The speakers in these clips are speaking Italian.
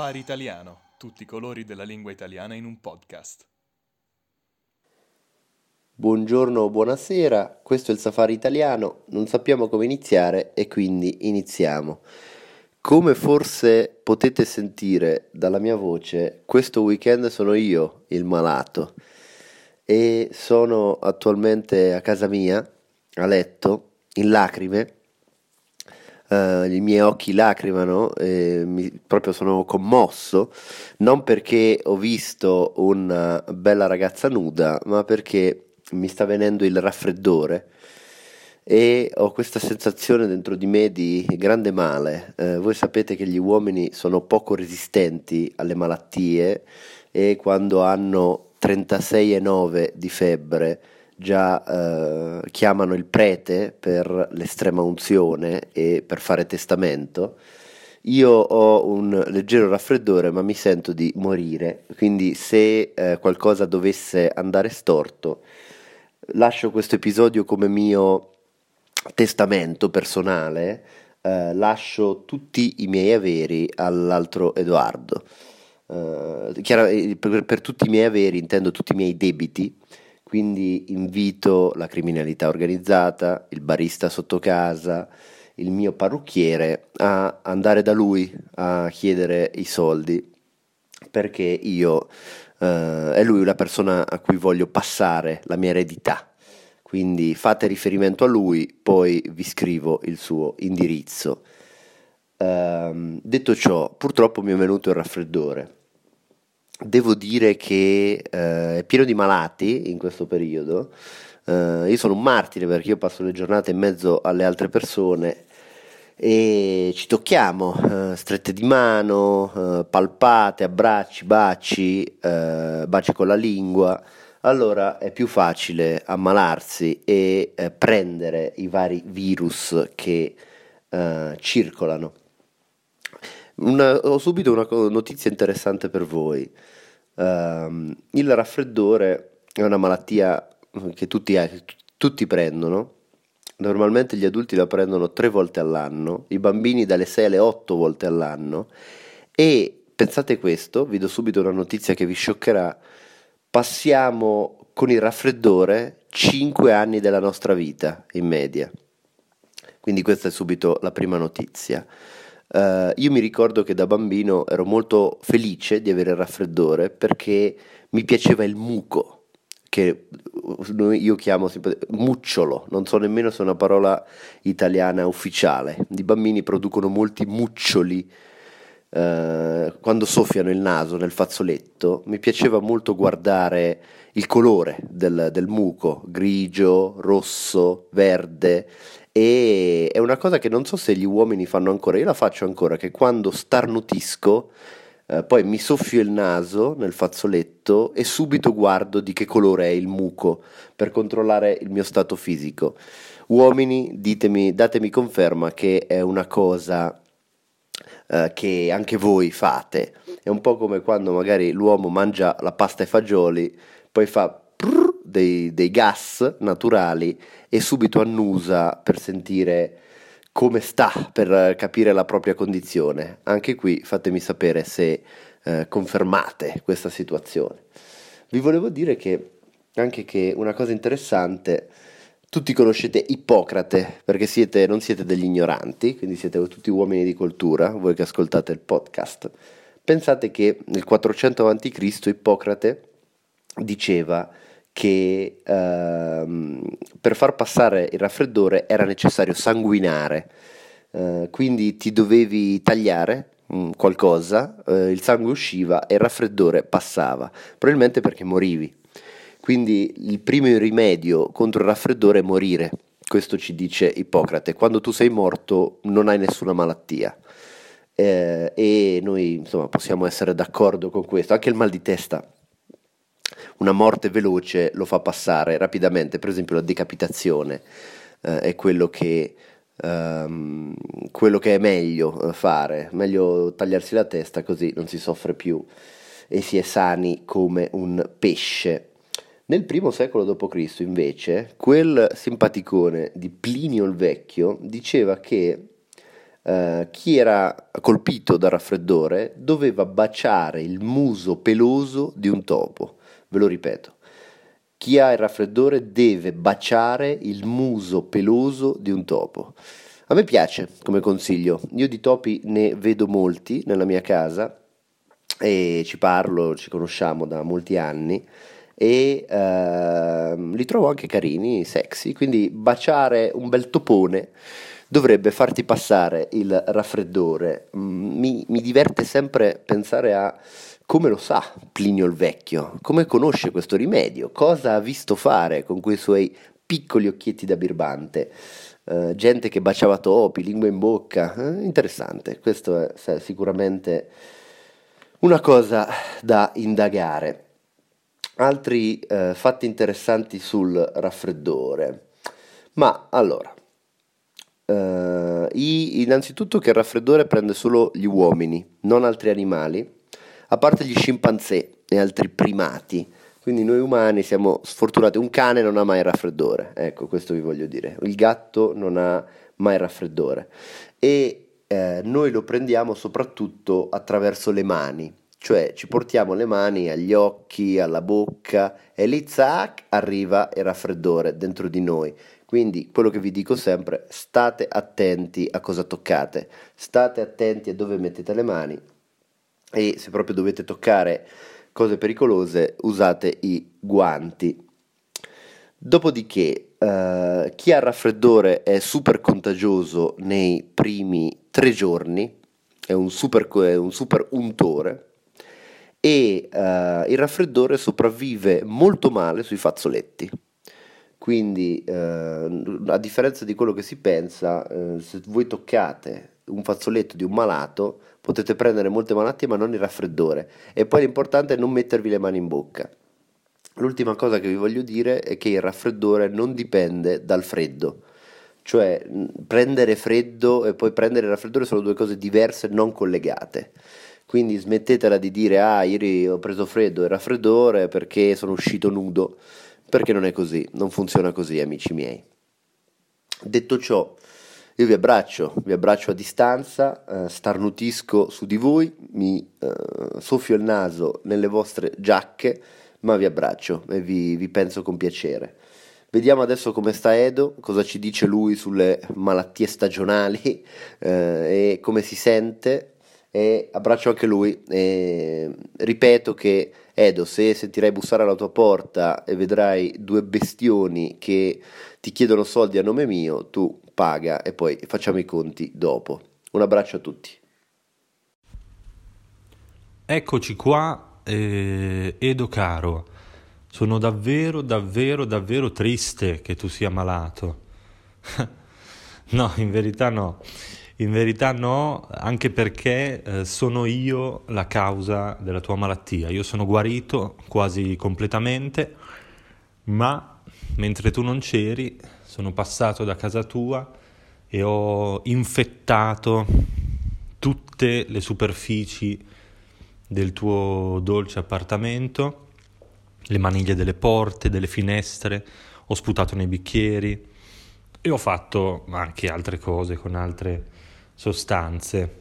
Safari Italiano, tutti i colori della lingua italiana in un podcast. Buongiorno o buonasera, questo è il Safari Italiano, non sappiamo come iniziare e quindi iniziamo. Come forse potete sentire dalla mia voce, questo weekend sono io il malato e sono attualmente a casa mia, a letto, in lacrime Uh, i miei occhi lacrimano, eh, mi, proprio sono commosso, non perché ho visto una bella ragazza nuda, ma perché mi sta venendo il raffreddore e ho questa sensazione dentro di me di grande male. Eh, voi sapete che gli uomini sono poco resistenti alle malattie e quando hanno 36,9 di febbre già eh, chiamano il prete per l'estrema unzione e per fare testamento. Io ho un leggero raffreddore, ma mi sento di morire, quindi se eh, qualcosa dovesse andare storto, lascio questo episodio come mio testamento personale, eh, lascio tutti i miei averi all'altro Edoardo. Uh, chiaro, per, per, tutti i miei averi intendo tutti i miei debiti, quindi invito la criminalità organizzata, il barista sotto casa, il mio parrucchiere a andare da lui a chiedere i soldi perché io eh, è lui la persona a cui voglio passare la mia eredità. Quindi fate riferimento a lui, poi vi scrivo il suo indirizzo. Uh, detto ciò, purtroppo mi è venuto il raffreddore devo dire che eh, è pieno di malati in questo periodo. Uh, io sono un martire perché io passo le giornate in mezzo alle altre persone e ci tocchiamo, uh, strette di mano, uh, palpate, abbracci, baci, baci con la lingua. Allora è più facile ammalarsi e prendere i vari virus che circolano. Una, ho subito una notizia interessante per voi. Uh, il raffreddore è una malattia che tutti, tutti prendono. Normalmente gli adulti la prendono tre volte all'anno, i bambini dalle 6 alle 8 volte all'anno. E pensate questo, vi do subito una notizia che vi scioccherà. Passiamo con il raffreddore 5 anni della nostra vita in media. Quindi questa è subito la prima notizia. Uh, io mi ricordo che da bambino ero molto felice di avere il raffreddore perché mi piaceva il muco, che io chiamo mucciolo, non so nemmeno se è una parola italiana ufficiale. I bambini producono molti muccioli uh, quando soffiano il naso nel fazzoletto. Mi piaceva molto guardare il colore del, del muco, grigio, rosso, verde e è una cosa che non so se gli uomini fanno ancora, io la faccio ancora, che quando starnutisco eh, poi mi soffio il naso nel fazzoletto e subito guardo di che colore è il muco per controllare il mio stato fisico. Uomini, ditemi, datemi conferma che è una cosa eh, che anche voi fate. È un po' come quando magari l'uomo mangia la pasta ai fagioli, poi fa dei, dei gas naturali e subito annusa per sentire come sta, per capire la propria condizione. Anche qui fatemi sapere se eh, confermate questa situazione. Vi volevo dire che anche che una cosa interessante, tutti conoscete Ippocrate perché siete, non siete degli ignoranti, quindi siete tutti uomini di cultura, voi che ascoltate il podcast. Pensate che nel 400 a.C. Ippocrate diceva che ehm, per far passare il raffreddore era necessario sanguinare, eh, quindi ti dovevi tagliare mh, mm, qualcosa, eh, il sangue usciva e il raffreddore passava, probabilmente perché morivi. Quindi il primo rimedio contro il raffreddore è morire, questo ci dice Ippocrate, quando tu sei morto non hai nessuna malattia. Eh, e noi insomma possiamo essere d'accordo con questo, anche il mal di testa una morte veloce lo fa passare rapidamente, per esempio la decapitazione eh, è quello che, um, quello che è meglio eh, fare, meglio tagliarsi la testa così non si soffre più e si è sani come un pesce. Nel primo secolo d.C. invece quel simpaticone di Plinio il Vecchio diceva che eh, chi era colpito dal raffreddore doveva baciare il muso peloso di un topo. Ve lo ripeto. Chi ha il raffreddore deve baciare il muso peloso di un topo. A me piace come consiglio. Io di topi ne vedo molti nella mia casa e ci parlo, ci conosciamo da molti anni e eh, li trovo anche carini, sexy, quindi baciare un bel topone dovrebbe farti passare il raffreddore. Mm, mi, mi diverte sempre pensare a come lo sa Plinio il Vecchio, come conosce questo rimedio, cosa ha visto fare con quei suoi piccoli occhietti da birbante. Uh, gente che baciava topi, lingua in bocca, uh, interessante, questo è sicuramente una cosa da indagare. Altri uh, fatti interessanti sul raffreddore. Ma allora, Uh, innanzitutto che il raffreddore prende solo gli uomini, non altri animali, a parte gli scimpanzé e altri primati. Quindi noi umani siamo sfortunati, un cane non ha mai raffreddore, ecco questo vi voglio dire, il gatto non ha mai raffreddore. E eh, noi lo prendiamo soprattutto attraverso le mani, cioè ci portiamo le mani agli occhi, alla bocca e lì zac arriva il raffreddore dentro di noi quindi quello che vi dico sempre, state attenti a cosa toccate, state attenti a dove mettete le mani e se proprio dovete toccare cose pericolose usate i guanti. Dopodiché, eh, chi ha raffreddore è super contagioso nei primi tre giorni, è un super, è un super untore e eh, il raffreddore sopravvive molto male sui fazzoletti. Quindi, eh, a differenza di quello che si pensa, eh, se voi toccate un fazzoletto di un malato, potete prendere molte malattie ma non il raffreddore. E poi l'importante è non mettervi le mani in bocca. L'ultima cosa che vi voglio dire è che il raffreddore non dipende dal freddo. Cioè, prendere freddo e poi prendere il raffreddore sono due cose diverse, non collegate. Quindi smettetela di dire, ah, ieri ho preso freddo e raffreddore perché sono uscito nudo perché non è così, non funziona così, amici miei. Detto ciò, io vi abbraccio, vi abbraccio a distanza, eh, starnutisco su di voi, mi eh, soffio il naso nelle vostre giacche, ma vi abbraccio e vi, vi penso con piacere. Vediamo adesso come sta Edo, cosa ci dice lui sulle malattie stagionali eh, e come si sente e abbraccio anche lui e ripeto che Edo se sentirai bussare alla tua porta e vedrai due bestioni che ti chiedono soldi a nome mio tu paga e poi facciamo i conti dopo. Un abbraccio a tutti. Eccoci qua eh, Edo caro. Sono davvero davvero davvero triste che tu sia malato. No in verità no in verità no, anche perché eh, sono io la causa della tua malattia. Io sono guarito quasi completamente, ma mentre tu non c'eri sono passato da casa tua e ho infettato tutte le superfici del tuo dolce appartamento, le maniglie delle porte, delle finestre, ho sputato nei bicchieri e ho fatto anche altre cose con altre sostanze.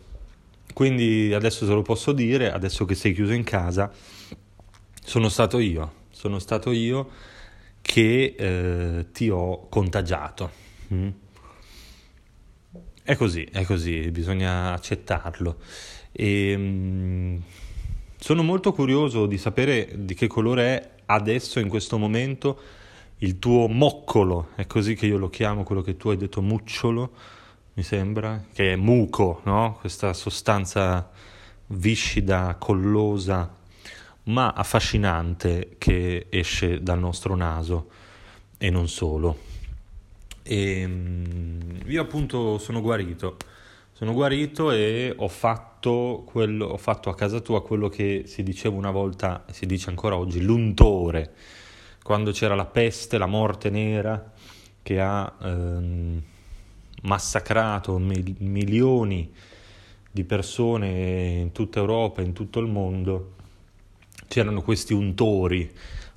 Quindi adesso te lo posso dire, adesso che sei chiuso in casa, sono stato io, sono stato io che eh, ti ho contagiato. Mm. È così, è così, bisogna accettarlo. E, mm, sono molto curioso di sapere di che colore è adesso, in questo momento, il tuo moccolo, è così che io lo chiamo, quello che tu hai detto mucciolo mi sembra, che è muco, no? questa sostanza viscida, collosa, ma affascinante che esce dal nostro naso e non solo. E ehm, io appunto sono guarito, sono guarito e ho fatto, quello, ho fatto a casa tua quello che si diceva una volta, si dice ancora oggi, l'untore, quando c'era la peste, la morte nera che ha... Ehm, massacrato mil- milioni di persone in tutta Europa, in tutto il mondo, c'erano questi untori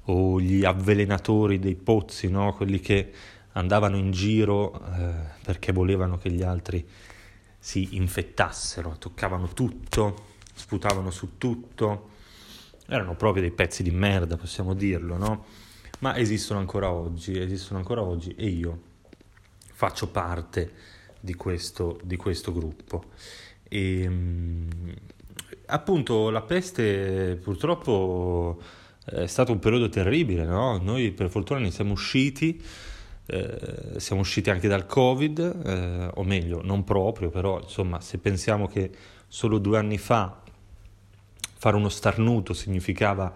o gli avvelenatori dei pozzi, no? quelli che andavano in giro eh, perché volevano che gli altri si infettassero, toccavano tutto, sputavano su tutto, erano proprio dei pezzi di merda, possiamo dirlo, no? Ma esistono ancora oggi, esistono ancora oggi e io faccio parte di questo, di questo gruppo. E, appunto la peste purtroppo è stato un periodo terribile, no? Noi per fortuna ne siamo usciti, eh, siamo usciti anche dal Covid, eh, o meglio, non proprio, però insomma se pensiamo che solo due anni fa fare uno starnuto significava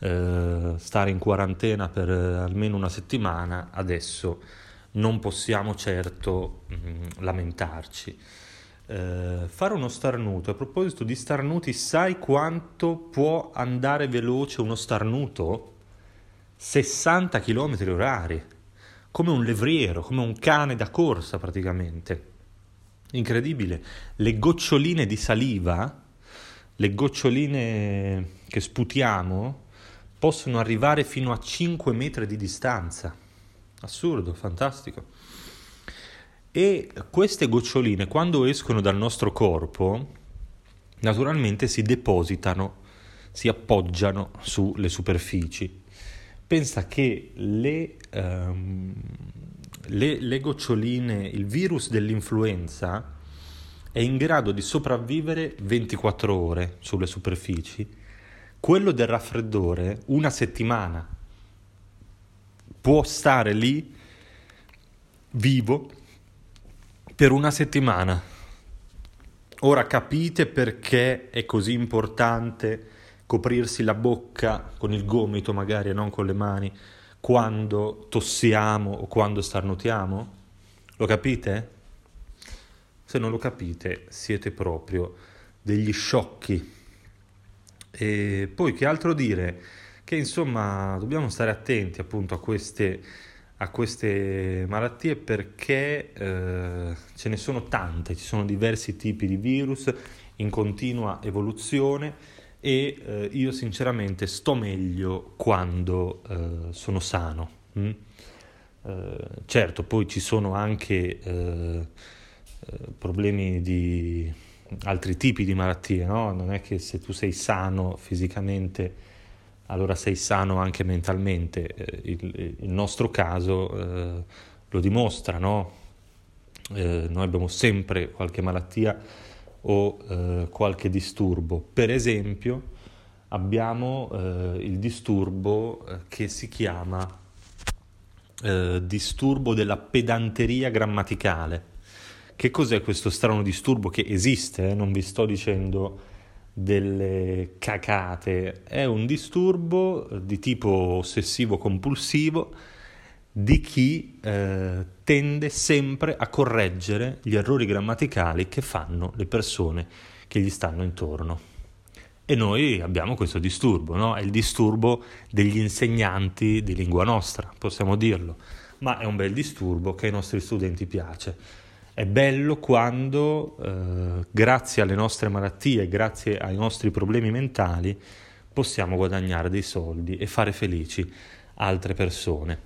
eh, stare in quarantena per eh, almeno una settimana, adesso non possiamo certo mh, mm, lamentarci. Eh, fare uno starnuto, a proposito di starnuti, sai quanto può andare veloce uno starnuto? 60 km orari, come un levriero, come un cane da corsa praticamente. Incredibile. Le goccioline di saliva le goccioline che sputiamo possono arrivare fino a 5 metri di distanza. Assurdo, fantastico. E queste goccioline, quando escono dal nostro corpo, naturalmente si depositano, si appoggiano sulle superfici. Pensa che le, um, le, le goccioline, il virus dell'influenza, è in grado di sopravvivere 24 ore sulle superfici, quello del raffreddore una settimana può stare lì vivo per una settimana. Ora capite perché è così importante coprirsi la bocca con il gomito magari e non con le mani quando tossiamo o quando starnutiamo? Lo capite? Se non lo capite, siete proprio degli sciocchi. E poi che altro dire? Che insomma dobbiamo stare attenti appunto a queste, a queste malattie perché eh, ce ne sono tante, ci sono diversi tipi di virus in continua evoluzione e eh, io sinceramente sto meglio quando eh, sono sano. Mm? Eh, certo, poi ci sono anche eh, eh, problemi di altri tipi di malattie, no? Non è che se tu sei sano fisicamente, allora sei sano anche mentalmente. Eh, il, il, nostro caso eh, lo dimostra, no? Eh, noi abbiamo sempre qualche malattia o eh, qualche disturbo. Per esempio, abbiamo eh, il disturbo che si chiama disturbo della pedanteria grammaticale che cos'è questo strano disturbo che esiste? Eh? Non vi sto dicendo delle cacate, è un disturbo di tipo ossessivo-compulsivo di chi eh, tende sempre a correggere gli errori grammaticali che fanno le persone che gli stanno intorno. E noi abbiamo questo disturbo, no? È il disturbo degli insegnanti di lingua nostra, possiamo dirlo, ma è un bel disturbo che ai nostri studenti piace. È bello quando, eh, grazie alle nostre malattie, grazie ai nostri problemi mentali, possiamo guadagnare dei soldi e fare felici altre persone.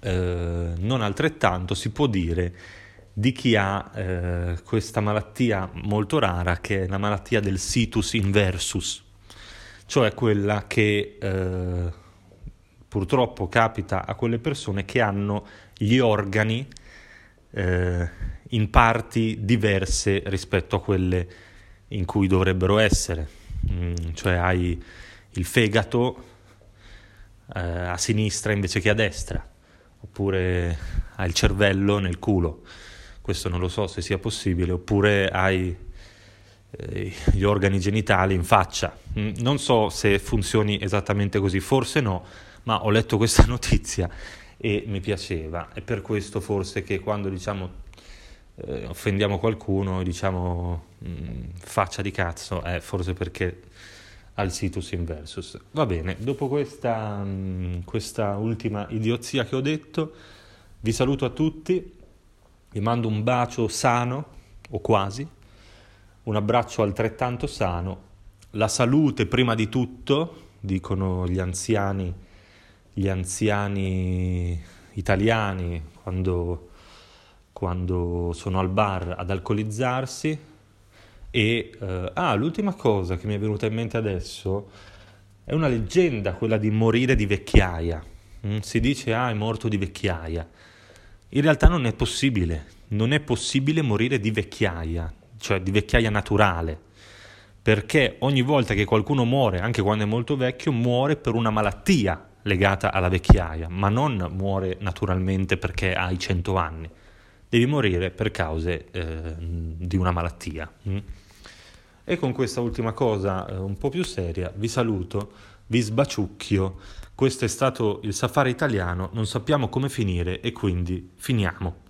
Eh, non altrettanto si può dire di chi ha eh, questa malattia molto rara che è la malattia del situs inversus, cioè quella che eh, purtroppo capita a quelle persone che hanno gli organi eh, in parti diverse rispetto a quelle in cui dovrebbero essere, mm, cioè hai il fegato eh, a sinistra invece che a destra, oppure hai il cervello nel culo, questo non lo so se sia possibile, oppure hai eh, gli organi genitali in faccia. Mm, non so se funzioni esattamente così, forse no, ma ho letto questa notizia e mi piaceva. È per questo forse che quando diciamo eh, offendiamo qualcuno diciamo mh, mm, faccia di cazzo, è forse perché ha il situs inversus. Va bene, dopo questa, mh, mm, questa ultima idiozia che ho detto, vi saluto a tutti, vi mando un bacio sano, o quasi, un abbraccio altrettanto sano, la salute prima di tutto, dicono gli anziani gli anziani italiani quando, quando sono al bar ad alcolizzarsi e eh, ah, l'ultima cosa che mi è venuta in mente adesso è una leggenda quella di morire di vecchiaia. Mm, si dice ah, è morto di vecchiaia. In realtà non è possibile, non è possibile morire di vecchiaia, cioè di vecchiaia naturale, perché ogni volta che qualcuno muore, anche quando è molto vecchio, muore per una malattia legata alla vecchiaia, ma non muore naturalmente perché hai 100 anni, devi morire per cause eh, di una malattia. Mm? E con questa ultima cosa eh, un po' più seria vi saluto, vi sbaciucchio. Questo è stato il safari italiano, non sappiamo come finire e quindi finiamo.